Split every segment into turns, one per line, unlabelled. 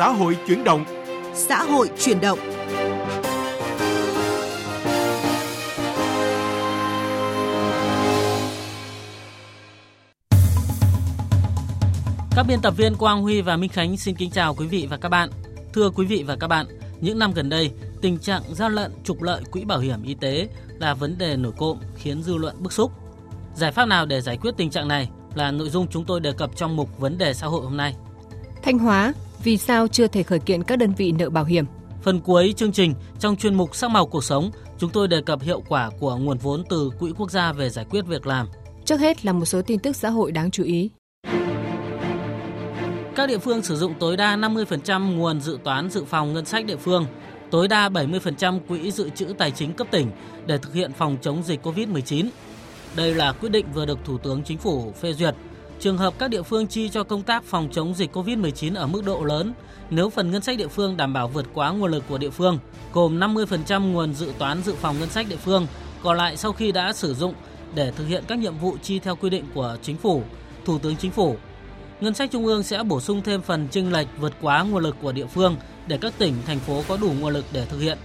Xã hội chuyển động.
Xã hội chuyển động.
Các biên tập viên Quang Huy và Minh Khánh xin kính chào quý vị và các bạn. Thưa quý vị và các bạn, những năm gần đây, tình trạng gian lận trục lợi quỹ bảo hiểm y tế là vấn đề nổi cộm khiến dư luận bức xúc. Giải pháp nào để giải quyết tình trạng này là nội dung chúng tôi đề cập trong mục vấn đề xã hội hôm nay.
Thanh Hóa, vì sao chưa thể khởi kiện các đơn vị nợ bảo hiểm?
Phần cuối chương trình, trong chuyên mục Sắc màu cuộc sống, chúng tôi đề cập hiệu quả của nguồn vốn từ Quỹ quốc gia về giải quyết việc làm.
Trước hết là một số tin tức xã hội đáng chú ý.
Các địa phương sử dụng tối đa 50% nguồn dự toán dự phòng ngân sách địa phương, tối đa 70% quỹ dự trữ tài chính cấp tỉnh để thực hiện phòng chống dịch COVID-19. Đây là quyết định vừa được Thủ tướng Chính phủ phê duyệt. Trường hợp các địa phương chi cho công tác phòng chống dịch COVID-19 ở mức độ lớn, nếu phần ngân sách địa phương đảm bảo vượt quá nguồn lực của địa phương, gồm 50% nguồn dự toán dự phòng ngân sách địa phương, còn lại sau khi đã sử dụng để thực hiện các nhiệm vụ chi theo quy định của Chính phủ, Thủ tướng Chính phủ ngân sách trung ương sẽ bổ sung thêm phần chênh lệch vượt quá nguồn lực của địa phương để các tỉnh, thành phố có đủ nguồn lực để thực hiện.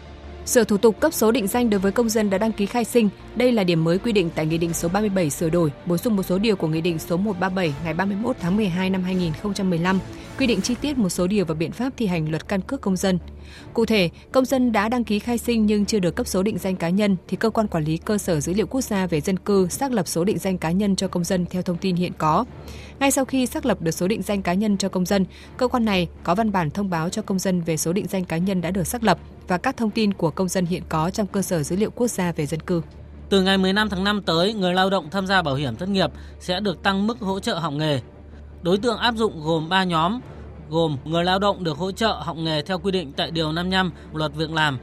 Sửa thủ tục cấp số định danh đối với công dân đã đăng ký khai sinh. Đây là điểm mới quy định tại Nghị định số 37 sửa đổi, bổ sung một số điều của Nghị định số 137 ngày 31 tháng 12 năm 2015, quy định chi tiết một số điều và biện pháp thi hành luật căn cước công dân. Cụ thể, công dân đã đăng ký khai sinh nhưng chưa được cấp số định danh cá nhân thì cơ quan quản lý cơ sở dữ liệu quốc gia về dân cư xác lập số định danh cá nhân cho công dân theo thông tin hiện có. Ngay sau khi xác lập được số định danh cá nhân cho công dân, cơ quan này có văn bản thông báo cho công dân về số định danh cá nhân đã được xác lập và các thông tin của công dân hiện có trong cơ sở dữ liệu quốc gia về dân cư.
Từ ngày 15 tháng 5 tới, người lao động tham gia bảo hiểm thất nghiệp sẽ được tăng mức hỗ trợ học nghề. Đối tượng áp dụng gồm 3 nhóm, gồm người lao động được hỗ trợ học nghề theo quy định tại Điều 55 Luật Việc làm,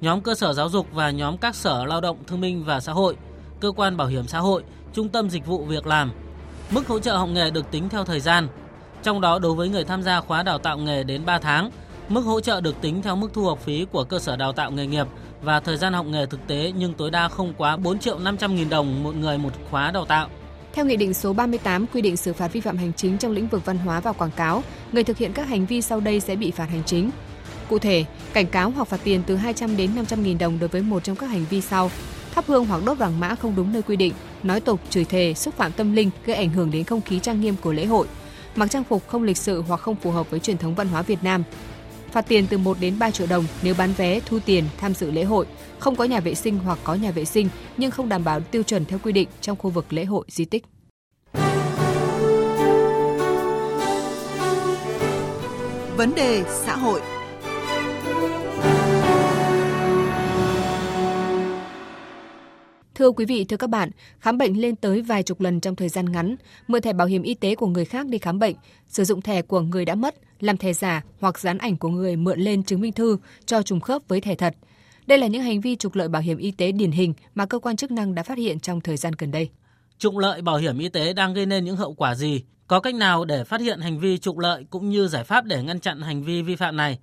nhóm cơ sở giáo dục và nhóm các sở lao động thương minh và xã hội, cơ quan bảo hiểm xã hội, trung tâm dịch vụ việc làm. Mức hỗ trợ học nghề được tính theo thời gian, trong đó đối với người tham gia khóa đào tạo nghề đến 3 tháng, mức hỗ trợ được tính theo mức thu học phí của cơ sở đào tạo nghề nghiệp và thời gian học nghề thực tế nhưng tối đa không quá 4 triệu 500 nghìn đồng một người một khóa đào tạo.
Theo Nghị định số 38 quy định xử phạt vi phạm hành chính trong lĩnh vực văn hóa và quảng cáo, người thực hiện các hành vi sau đây sẽ bị phạt hành chính. Cụ thể, cảnh cáo hoặc phạt tiền từ 200 đến 500 nghìn đồng đối với một trong các hành vi sau. Thắp hương hoặc đốt vàng mã không đúng nơi quy định, nói tục, chửi thề, xúc phạm tâm linh gây ảnh hưởng đến không khí trang nghiêm của lễ hội, mặc trang phục không lịch sự hoặc không phù hợp với truyền thống văn hóa Việt Nam, phạt tiền từ 1 đến 3 triệu đồng nếu bán vé thu tiền tham dự lễ hội, không có nhà vệ sinh hoặc có nhà vệ sinh nhưng không đảm bảo tiêu chuẩn theo quy định trong khu vực lễ hội di tích.
Vấn đề xã hội
Thưa quý vị, thưa các bạn, khám bệnh lên tới vài chục lần trong thời gian ngắn, mượn thẻ bảo hiểm y tế của người khác đi khám bệnh, sử dụng thẻ của người đã mất, làm thẻ giả hoặc dán ảnh của người mượn lên chứng minh thư cho trùng khớp với thẻ thật. Đây là những hành vi trục lợi bảo hiểm y tế điển hình mà cơ quan chức năng đã phát hiện trong thời gian gần đây.
Trục lợi bảo hiểm y tế đang gây nên những hậu quả gì? Có cách nào để phát hiện hành vi trục lợi cũng như giải pháp để ngăn chặn hành vi vi phạm này?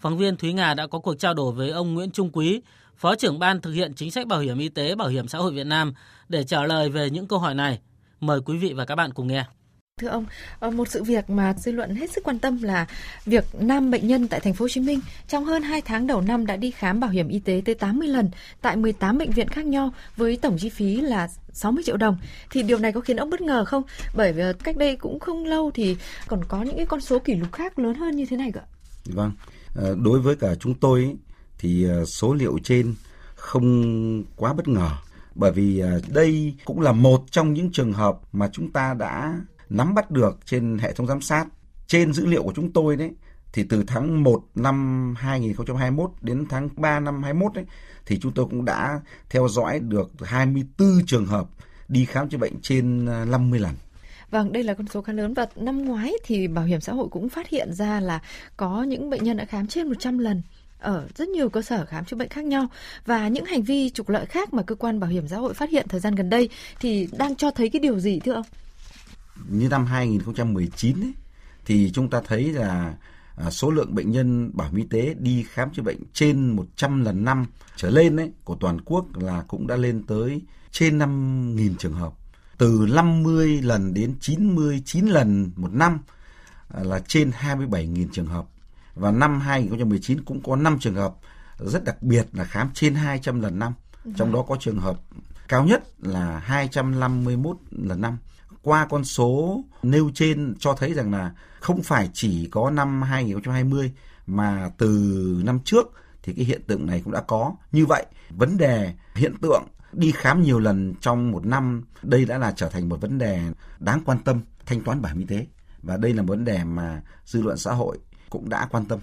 Phóng viên Thúy Nga đã có cuộc trao đổi với ông Nguyễn Trung Quý, Phó trưởng ban thực hiện chính sách bảo hiểm y tế Bảo hiểm xã hội Việt Nam để trả lời về những câu hỏi này. Mời quý vị và các bạn cùng nghe.
Thưa ông, ờ, một sự việc mà dư luận hết sức quan tâm là việc nam bệnh nhân tại thành phố Hồ Chí Minh trong hơn 2 tháng đầu năm đã đi khám bảo hiểm y tế tới 80 lần tại 18 bệnh viện khác nhau với tổng chi phí là 60 triệu đồng. Thì điều này có khiến ông bất ngờ không? Bởi vì cách đây cũng không lâu thì còn có những cái con số kỷ lục khác lớn hơn như thế này cơ.
Vâng, ờ, đối với cả chúng tôi thì ờ, số liệu trên không quá bất ngờ. Bởi vì ờ, đây cũng là một trong những trường hợp mà chúng ta đã nắm bắt được trên hệ thống giám sát. Trên dữ liệu của chúng tôi đấy thì từ tháng 1 năm 2021 đến tháng 3 năm 21 đấy thì chúng tôi cũng đã theo dõi được 24 trường hợp đi khám chữa bệnh trên ờ, 50 lần.
Vâng, đây là con số khá lớn và năm ngoái thì bảo hiểm xã hội cũng phát hiện ra là có những bệnh nhân đã khám trên 100 lần ở rất nhiều cơ sở khám chữa bệnh khác nhau và những hành vi trục lợi khác mà cơ quan bảo hiểm xã hội phát hiện thời gian gần đây thì đang cho thấy cái điều gì thưa ông?
như năm 2019 ấy, thì chúng ta thấy là à, số lượng bệnh nhân bảo hiểm y tế đi khám chữa bệnh trên 100 lần năm trở lên ấy, của toàn quốc là cũng đã lên tới trên 5.000 trường hợp. Từ 50 lần đến 99 lần một năm à, là trên 27.000 trường hợp và năm 2019 cũng có 5 trường hợp rất đặc biệt là khám trên 200 lần năm. Trong đó có trường hợp cao nhất là 251 lần năm. Qua con số nêu trên cho thấy rằng là không phải chỉ có năm 2020 mà từ năm trước thì cái hiện tượng này cũng đã có. Như vậy, vấn đề hiện tượng đi khám nhiều lần trong một năm đây đã là trở thành một vấn đề đáng quan tâm thanh toán bảo hiểm y tế và đây là vấn đề mà dư luận xã hội cũng đã quan tâm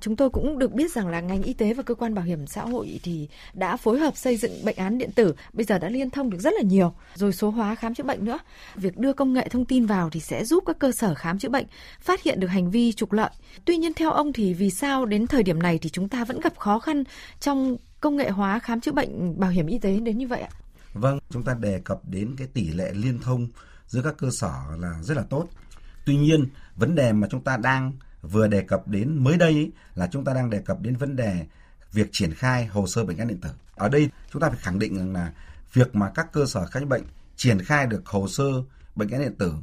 Chúng tôi cũng được biết rằng là ngành y tế và cơ quan bảo hiểm xã hội thì đã phối hợp xây dựng bệnh án điện tử, bây giờ đã liên thông được rất là nhiều, rồi số hóa khám chữa bệnh nữa. Việc đưa công nghệ thông tin vào thì sẽ giúp các cơ sở khám chữa bệnh phát hiện được hành vi trục lợi. Tuy nhiên theo ông thì vì sao đến thời điểm này thì chúng ta vẫn gặp khó khăn trong công nghệ hóa khám chữa bệnh bảo hiểm y tế đến như vậy ạ?
Vâng, chúng ta đề cập đến cái tỷ lệ liên thông giữa các cơ sở là rất là tốt. Tuy nhiên, vấn đề mà chúng ta đang vừa đề cập đến mới đây ý, là chúng ta đang đề cập đến vấn đề việc triển khai hồ sơ bệnh án điện tử. Ở đây chúng ta phải khẳng định rằng là việc mà các cơ sở khám bệnh triển khai được hồ sơ bệnh án điện tử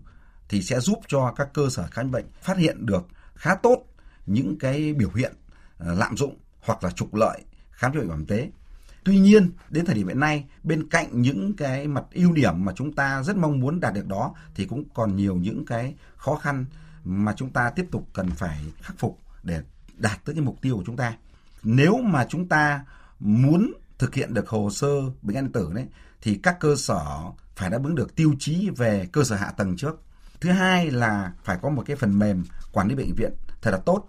thì sẽ giúp cho các cơ sở khám bệnh phát hiện được khá tốt những cái biểu hiện ờ, lạm dụng hoặc là trục lợi khám chữa bệnh bảo hiểm y tế. Tuy nhiên, đến thời điểm hiện nay, bên cạnh những cái mặt ưu điểm mà chúng ta rất mong muốn đạt được đó thì cũng còn nhiều những cái khó khăn mà chúng ta tiếp tục cần phải khắc phục để đạt tới cái mục tiêu của chúng ta. Nếu mà chúng ta muốn thực hiện được hồ sơ bệnh án điện tử đấy, thì các cơ sở phải đáp ứng được tiêu chí về cơ sở hạ tầng trước. Thứ hai là phải có một cái phần mềm quản lý bệnh viện thật là tốt.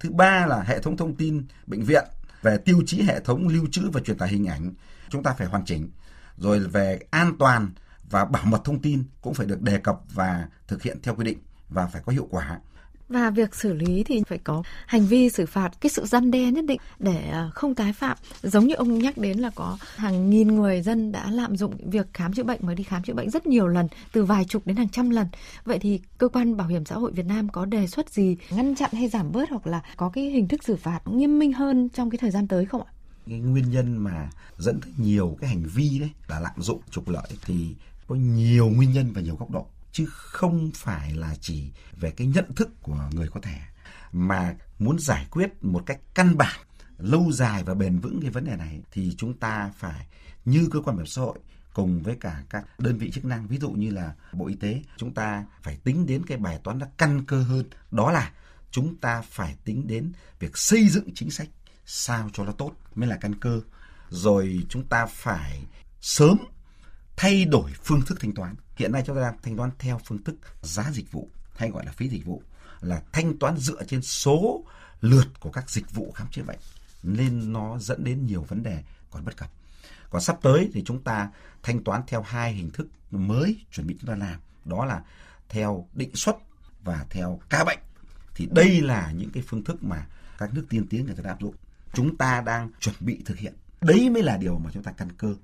Thứ ba là hệ thống thông tin bệnh viện về tiêu chí hệ thống lưu trữ và truyền tải hình ảnh chúng ta phải hoàn chỉnh. Rồi về an toàn và bảo mật thông tin cũng phải được đề cập và thực hiện theo quy định và phải có hiệu quả.
Và việc xử lý thì phải có hành vi xử phạt cái sự răn đe nhất định để à, không tái phạm. Giống như ông nhắc đến là có hàng nghìn người dân đã lạm dụng việc khám chữa bệnh mà đi khám chữa bệnh rất nhiều lần, từ vài chục đến hàng trăm lần. Vậy thì cơ quan bảo hiểm xã hội Việt Nam có đề xuất gì ngăn chặn hay giảm bớt hoặc là có cái hình thức xử phạt nghiêm minh hơn trong cái thời gian tới không ạ?
Cái nguyên nhân mà dẫn tới nhiều cái hành vi đấy là lạm dụng trục lợi thì có nhiều nguyên nhân và nhiều góc độ chứ không phải là chỉ về cái nhận thức của người có thẻ, mà muốn giải quyết một cách căn bản, lâu dài và bền vững cái vấn đề này thì chúng ta phải, như cơ quan bảo hiểm xã hội cùng với cả các đơn vị chức năng, ví dụ như là bộ y tế, chúng ta phải tính đến cái bài toán nó căn cơ hơn. Đó là chúng ta phải tính đến việc xây dựng chính sách sao cho nó tốt mới là căn cơ. Rồi chúng ta phải sớm thay đổi phương thức thanh toán. Hiện nay chúng ta đang thanh toán theo phương thức giá dịch vụ, hay gọi là phí dịch vụ, là thanh toán dựa trên số lượt của các dịch vụ khám chữa bệnh nên nó dẫn đến nhiều vấn đề còn bất cập. Còn sắp tới thì chúng ta thanh toán theo hai hình thức mới chuẩn bị chúng ta làm đó là theo định suất và theo ca bệnh. Thì đây là những cái phương thức mà các nước tiên tiến người ta đã áp dụng. Chúng ta đang chuẩn bị thực hiện. Đấy mới là điều mà chúng ta căn cơ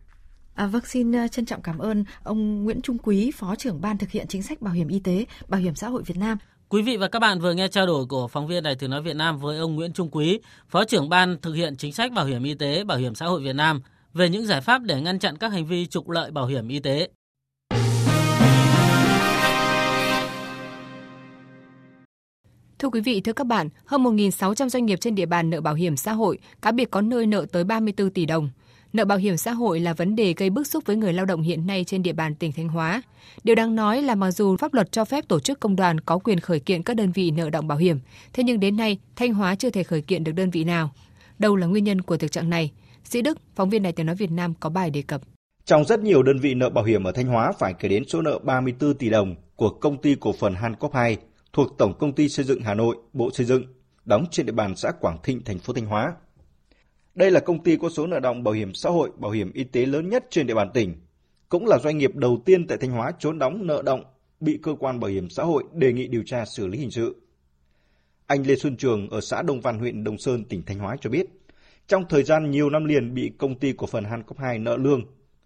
À, vâng, xin uh, trân trọng cảm ơn ông Nguyễn Trung Quý, Phó trưởng Ban thực hiện chính sách bảo hiểm y tế, Bảo hiểm xã hội Việt Nam.
Quý vị và các bạn vừa nghe trao đổi của phóng viên Đài Tiếng nói Việt Nam với ông Nguyễn Trung Quý, Phó trưởng Ban thực hiện chính sách bảo hiểm y tế, Bảo hiểm xã hội Việt Nam về những giải pháp để ngăn chặn các hành vi trục lợi bảo hiểm y tế.
Thưa quý vị, thưa các bạn, hơn 1.600 doanh nghiệp trên địa bàn nợ bảo hiểm xã hội, cá biệt có nơi nợ tới 34 tỷ đồng. Nợ bảo hiểm xã hội là vấn đề gây bức xúc với người lao động hiện nay trên địa bàn tỉnh Thanh Hóa. Điều đáng nói là mặc dù pháp luật cho phép tổ chức công đoàn có quyền khởi kiện các đơn vị nợ động bảo hiểm, thế nhưng đến nay Thanh Hóa chưa thể khởi kiện được đơn vị nào. Đâu là nguyên nhân của thực trạng này? Sĩ Đức, phóng viên Đài Tiếng nói Việt Nam có bài đề cập.
Trong rất nhiều đơn vị nợ bảo hiểm ở Thanh Hóa phải kể đến số nợ 34 tỷ đồng của công ty cổ phần Hancock 2 thuộc Tổng công ty xây dựng Hà Nội, Bộ Xây dựng, đóng trên địa bàn xã Quảng Thịnh, thành phố Thanh Hóa. Đây là công ty có số nợ động bảo hiểm xã hội, bảo hiểm y tế lớn nhất trên địa bàn tỉnh, cũng là doanh nghiệp đầu tiên tại Thanh Hóa trốn đóng nợ động bị cơ quan bảo hiểm xã hội đề nghị điều tra xử lý hình sự. Anh Lê Xuân Trường ở xã Đông Văn huyện Đồng Sơn tỉnh Thanh Hóa cho biết, trong thời gian nhiều năm liền bị công ty cổ phần Hancock 2 nợ lương,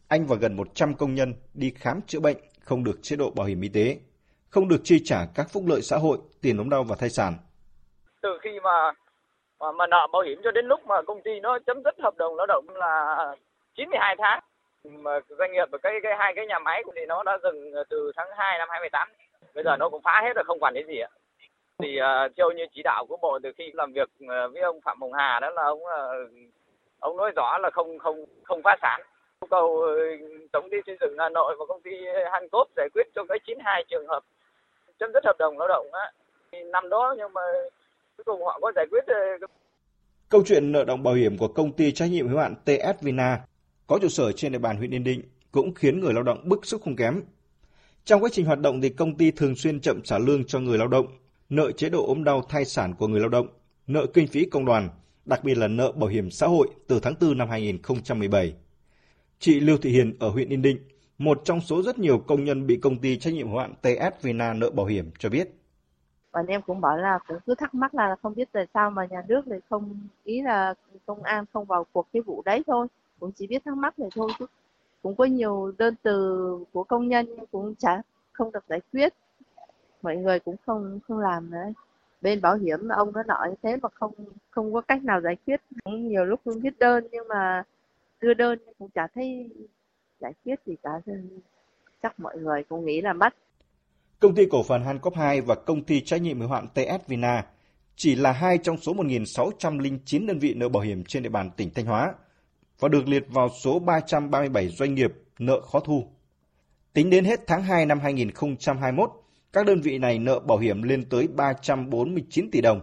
anh và gần 100 công nhân đi khám chữa bệnh không được chế độ bảo hiểm y tế, không được chi trả các phúc lợi xã hội, tiền ốm đau và thai sản.
Từ khi mà mà, mà nợ bảo hiểm cho đến lúc mà công ty nó chấm dứt hợp đồng lao động là 92 tháng. Mà doanh nghiệp và cái cái hai cái nhà máy thì nó đã dừng từ tháng 2 năm 2018 bây giờ nó cũng phá hết rồi không quản đến gì ạ. Thì uh, theo như chỉ đạo của bộ từ khi làm việc à, với ông Phạm Hồng Hà đó là ông uh, ông nói rõ là không không không phá sản. Yêu cầu ờ, tổng ty xây dựng Hà Nội và công ty Hancop giải quyết cho cái 92 trường hợp chấm dứt hợp đồng lao động á. Năm đó nhưng mà cuối cùng họ có giải quyết ờ,
Câu chuyện nợ động bảo hiểm của công ty trách nhiệm hữu hạn TS Vina có trụ sở trên địa bàn huyện Yên Định cũng khiến người lao động bức xúc không kém. Trong quá trình hoạt động thì công ty thường xuyên chậm trả lương cho người lao động, nợ chế độ ốm đau thai sản của người lao động, nợ kinh phí công đoàn, đặc biệt là nợ bảo hiểm xã hội từ tháng 4 năm 2017. Chị Lưu Thị Hiền ở huyện Yên Định, một trong số rất nhiều công nhân bị công ty trách nhiệm hữu hạn TS Vina nợ bảo hiểm cho biết.
Bọn em cũng bảo là cũng cứ thắc mắc là không biết tại sao mà nhà nước lại không, ý là công an không vào cuộc cái vụ đấy thôi. Cũng chỉ biết thắc mắc này thôi chứ. Cũng có nhiều đơn từ của công nhân cũng chả, không được giải quyết. Mọi người cũng không không làm nữa bên bảo hiểm ông nó nói thế mà không không có cách nào giải quyết cũng nhiều lúc cũng viết đơn nhưng mà đưa đơn cũng chả thấy giải quyết gì cả chắc mọi người cũng nghĩ là mất
Công ty cổ phần Hancop 2 và công ty trách nhiệm hữu hạn TS Vina chỉ là hai trong số 1.609 đơn vị nợ bảo hiểm trên địa bàn tỉnh Thanh Hóa và được liệt vào số 337 doanh nghiệp nợ khó thu. Tính đến hết tháng 2 năm 2021, các đơn vị này nợ bảo hiểm lên tới 349 tỷ đồng.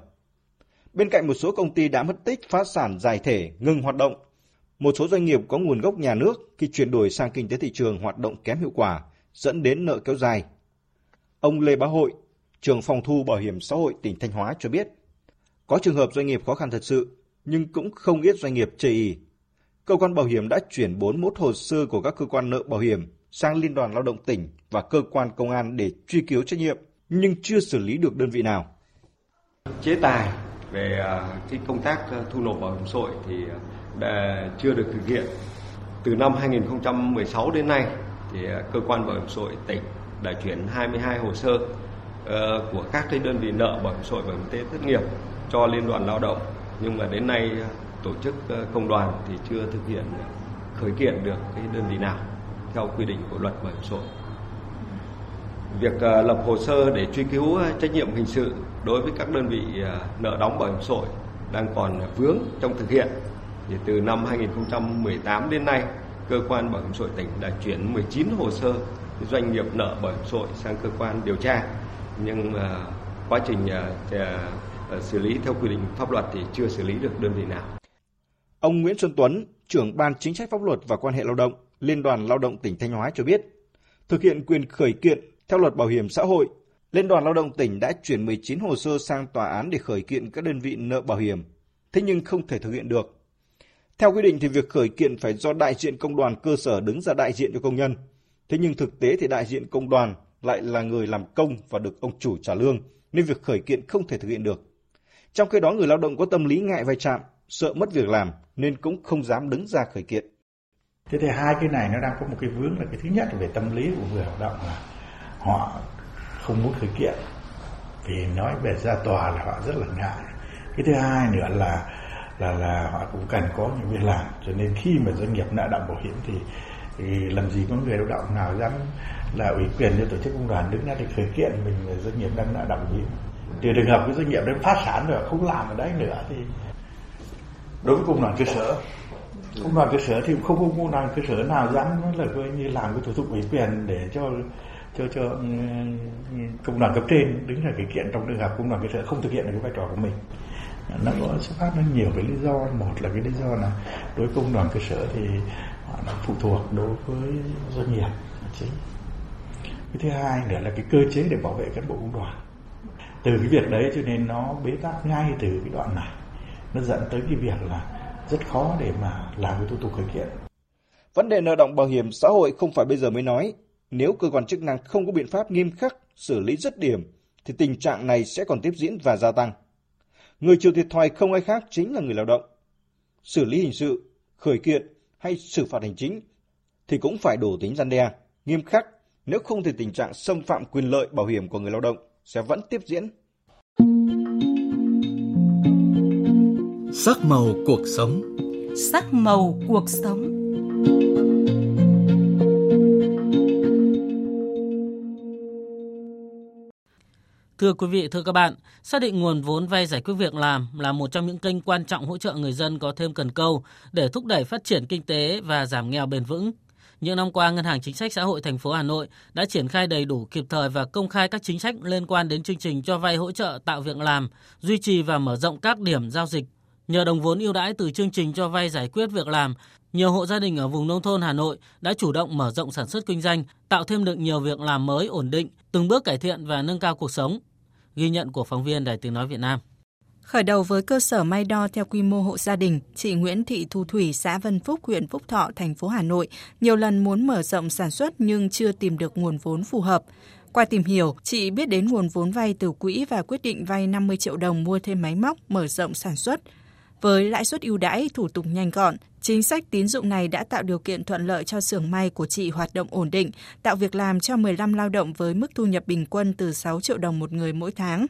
Bên cạnh một số công ty đã mất tích, phá sản giải thể, ngừng hoạt động, một số doanh nghiệp có nguồn gốc nhà nước khi chuyển đổi sang kinh tế thị trường hoạt động kém hiệu quả, dẫn đến nợ kéo dài. Ông Lê Bá Hội, trưởng phòng thu bảo hiểm xã hội tỉnh Thanh Hóa cho biết, có trường hợp doanh nghiệp khó khăn thật sự, nhưng cũng không ít doanh nghiệp chây ý. Cơ quan bảo hiểm đã chuyển 41 hồ sơ của các cơ quan nợ bảo hiểm sang Liên đoàn Lao động tỉnh và cơ quan công an để truy cứu trách nhiệm, nhưng chưa xử lý được đơn vị nào.
Chế tài về à, cái công tác à, thu nộp bảo hiểm xã hội thì à, đã chưa được thực hiện. Từ năm 2016 đến nay thì cơ quan bảo hiểm xã hội tỉnh đã chuyển 22 hồ sơ ờ, của các cái đơn vị nợ bảo hiểm xã hội bảo hiểm y tế thất nghiệp cho liên đoàn lao động nhưng mà đến nay tổ chức ờ, công đoàn thì chưa thực hiện khởi kiện được cái đơn vị nào theo quy định của luật bảo hiểm xã hội. Việc ờ, lập hồ sơ để truy cứu trách nhiệm hình sự đối với các đơn vị nợ đóng bảo hiểm xã hội đang còn vướng trong thực hiện. Thì từ năm 2018 đến nay, cơ quan bảo hiểm xã hội tỉnh đã chuyển 19 hồ sơ doanh nghiệp nợ bảo hiểm xã hội sang cơ quan điều tra. Nhưng quá trình à, à, à, xử lý theo quy định pháp luật thì chưa xử lý được đơn vị nào.
Ông Nguyễn Xuân Tuấn, trưởng ban chính sách pháp luật và quan hệ lao động, Liên đoàn Lao động tỉnh Thanh Hóa cho biết, thực hiện quyền khởi kiện theo luật bảo hiểm xã hội, Liên đoàn Lao động tỉnh đã chuyển 19 hồ sơ sang tòa án để khởi kiện các đơn vị nợ bảo hiểm, thế nhưng không thể thực hiện được. Theo quy định thì việc khởi kiện phải do đại diện công đoàn cơ sở đứng ra đại diện cho công nhân. Thế nhưng thực tế thì đại diện công đoàn lại là người làm công và được ông chủ trả lương, nên việc khởi kiện không thể thực hiện được. Trong khi đó người lao động có tâm lý ngại vai chạm, sợ mất việc làm nên cũng không dám đứng ra khởi kiện.
Thế thì hai cái này nó đang có một cái vướng là cái thứ nhất là về tâm lý của người lao động là họ không muốn khởi kiện vì nói về ra tòa là họ rất là ngại. Cái thứ hai nữa là là là họ cũng cần có những việc làm cho nên khi mà doanh nghiệp nợ động bảo hiểm thì, thì làm gì có người lao động nào dám là ủy quyền cho tổ chức công đoàn đứng ra để khởi kiện mình là doanh nghiệp đang nợ động gì? Trừ từ trường hợp cái doanh nghiệp đến phá sản rồi không làm ở đấy nữa thì đối với công đoàn cơ sở. Công đoàn cơ sở thì không có công đoàn cơ sở nào dám là coi như làm cái thủ tục ủy quyền để cho cho cho ừ, ừ, công đoàn cấp trên đứng ra khởi kiện trong trường hợp công đoàn cơ sở không thực hiện được cái vai trò của mình. Nó có xuất phát nó nhiều cái lý do. Một là cái lý do là đối với công đoàn cơ sở thì phụ thuộc đối với doanh nghiệp chính cái thứ hai nữa là cái cơ chế để bảo vệ cán bộ công đoàn từ cái việc đấy cho nên nó bế tắc ngay từ cái đoạn này nó dẫn tới cái việc là rất khó để mà làm cái thủ tục khởi kiện.
Vấn đề nợ động bảo hiểm xã hội không phải bây giờ mới nói. Nếu cơ quan chức năng không có biện pháp nghiêm khắc, xử lý rứt điểm, thì tình trạng này sẽ còn tiếp diễn và gia tăng. Người chịu thiệt thòi không ai khác chính là người lao động. Xử lý hình sự, khởi kiện hay xử phạt hành chính thì cũng phải đổ tính gian đe, nghiêm khắc, nếu không thì tình trạng xâm phạm quyền lợi bảo hiểm của người lao động sẽ vẫn tiếp diễn.
Sắc màu cuộc sống. Sắc màu cuộc sống.
Thưa quý vị, thưa các bạn, xác định nguồn vốn vay giải quyết việc làm là một trong những kênh quan trọng hỗ trợ người dân có thêm cần câu để thúc đẩy phát triển kinh tế và giảm nghèo bền vững. Những năm qua, Ngân hàng Chính sách Xã hội thành phố Hà Nội đã triển khai đầy đủ kịp thời và công khai các chính sách liên quan đến chương trình cho vay hỗ trợ tạo việc làm, duy trì và mở rộng các điểm giao dịch. Nhờ đồng vốn ưu đãi từ chương trình cho vay giải quyết việc làm, nhiều hộ gia đình ở vùng nông thôn Hà Nội đã chủ động mở rộng sản xuất kinh doanh, tạo thêm được nhiều việc làm mới ổn định, từng bước cải thiện và nâng cao cuộc sống. Ghi nhận của phóng viên Đài Tiếng Nói Việt Nam.
Khởi đầu với cơ sở may đo theo quy mô hộ gia đình, chị Nguyễn Thị Thu Thủy, xã Vân Phúc, huyện Phúc Thọ, thành phố Hà Nội, nhiều lần muốn mở rộng sản xuất nhưng chưa tìm được nguồn vốn phù hợp. Qua tìm hiểu, chị biết đến nguồn vốn vay từ quỹ và quyết định vay 50 triệu đồng mua thêm máy móc, mở rộng sản xuất. Với lãi suất ưu đãi, thủ tục nhanh gọn, chính sách tín dụng này đã tạo điều kiện thuận lợi cho xưởng may của chị hoạt động ổn định, tạo việc làm cho 15 lao động với mức thu nhập bình quân từ 6 triệu đồng một người mỗi tháng.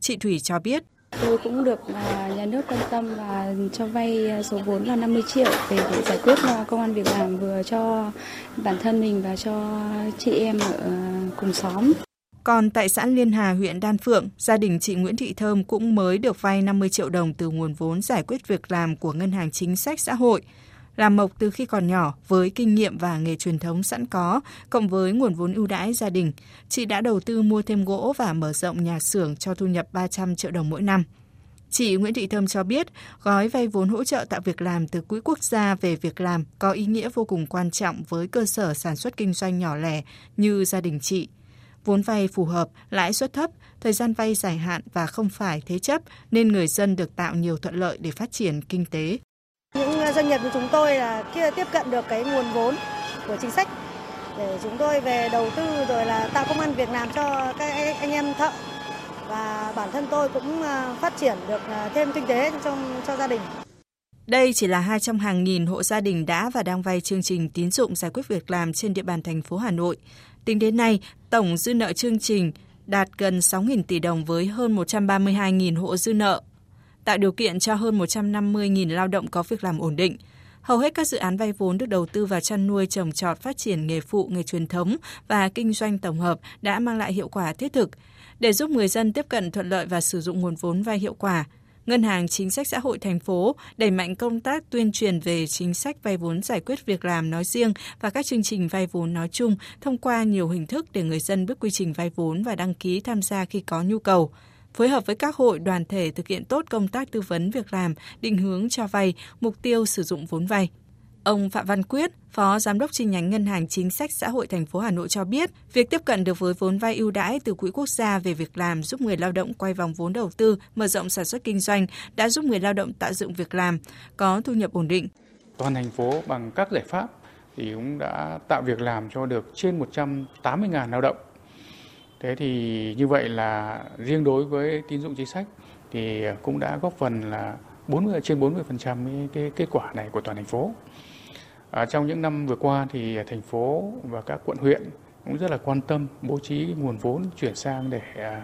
Chị Thủy cho biết,
Tôi cũng được à, nhà nước quan tâm và cho vay à, số vốn là 50 triệu để, để giải quyết công an việc làm vừa cho bản thân mình và cho chị em ở cùng xóm.
Còn tại xã Liên Hà, huyện Đan Phượng, gia đình chị Nguyễn Thị Thơm cũng mới được vay 50 triệu đồng từ nguồn vốn giải quyết việc làm của Ngân hàng Chính sách Xã hội. Làm mộc từ khi còn nhỏ với kinh nghiệm và nghề truyền thống sẵn có, cộng với nguồn vốn ưu đãi gia đình, chị đã đầu tư mua thêm gỗ và mở rộng nhà xưởng cho thu nhập 300 triệu đồng mỗi năm. Chị Nguyễn Thị Thơm cho biết, gói vay vốn hỗ trợ tạo việc làm từ Quỹ Quốc gia về việc làm có ý nghĩa vô cùng quan trọng với cơ sở sản xuất kinh doanh nhỏ lẻ như gia đình chị. Vốn vay phù hợp, lãi suất thấp, thời gian vay dài hạn và không phải thế chấp nên người dân được tạo nhiều thuận lợi để phát triển kinh tế.
Những doanh nghiệp của chúng tôi là kia tiếp cận được cái nguồn vốn của chính sách để chúng tôi về đầu tư rồi là tạo công an việc làm cho các anh em thợ và bản thân tôi cũng à, phát triển được à, thêm kinh tế trong cho gia đình.
Đây chỉ là hai trong hàng nghìn hộ gia đình đã và đang vay chương trình tín dụng giải quyết việc làm trên địa bàn thành phố Hà Nội. Tính đến nay, tổng dư nợ chương trình đạt gần 6.000 tỷ đồng với hơn 132.000 hộ dư nợ, tạo điều kiện cho hơn 150.000 lao động có việc làm ổn định. Hầu hết các dự án vay vốn được đầu tư vào chăn nuôi, trồng trọt, phát triển nghề phụ, nghề truyền thống và kinh doanh tổng hợp đã mang lại hiệu quả thiết thực. Để giúp người dân tiếp cận thuận lợi và sử dụng nguồn vốn vay hiệu quả, Ngân hàng Chính sách Xã hội thành phố đẩy mạnh công tác tuyên truyền về chính sách vay vốn giải quyết việc làm nói riêng và các chương trình vay vốn nói chung thông qua nhiều hình thức để người dân biết quy trình vay vốn và đăng ký tham gia khi có nhu cầu phối hợp với các hội đoàn thể thực hiện tốt công tác tư vấn việc làm, định hướng cho vay, mục tiêu sử dụng vốn vay. Ông Phạm Văn Quyết, Phó Giám đốc chi nhánh Ngân hàng Chính sách Xã hội thành phố Hà Nội cho biết, việc tiếp cận được với vốn vay ưu đãi từ Quỹ quốc gia về việc làm giúp người lao động quay vòng vốn đầu tư, mở rộng sản xuất kinh doanh đã giúp người lao động tạo dựng việc làm, có thu nhập ổn định.
Toàn thành phố bằng các giải pháp thì cũng đã tạo việc làm cho được trên 180.000 lao động. Thế thì như vậy là riêng đối với tín dụng chính sách thì cũng đã góp phần là 40 trên 40% cái, cái kết quả này của toàn thành phố. À, trong những năm vừa qua thì thành phố và các quận huyện cũng rất là quan tâm bố trí nguồn vốn chuyển sang để à,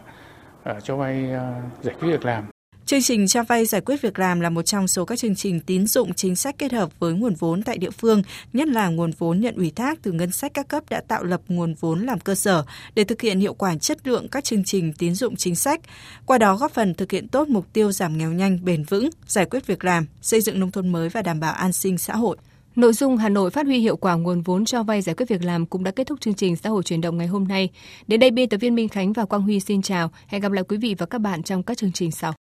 à, cho vay à, giải quyết việc làm.
Chương trình cho vay giải quyết việc làm là một trong số các chương trình tín dụng chính sách kết hợp với nguồn vốn tại địa phương, nhất là nguồn vốn nhận ủy thác từ ngân sách các cấp đã tạo lập nguồn vốn làm cơ sở để thực hiện hiệu quả chất lượng các chương trình tín dụng chính sách, qua đó góp phần thực hiện tốt mục tiêu giảm nghèo nhanh, bền vững, giải quyết việc làm, xây dựng nông thôn mới và đảm bảo an sinh xã hội.
Nội dung Hà Nội phát huy hiệu quả nguồn vốn cho vay giải quyết việc làm cũng đã kết thúc chương trình xã hội chuyển động ngày hôm nay. Đến đây biên tập viên Minh Khánh và Quang Huy xin chào. Hẹn gặp lại quý vị và các bạn trong các chương trình sau.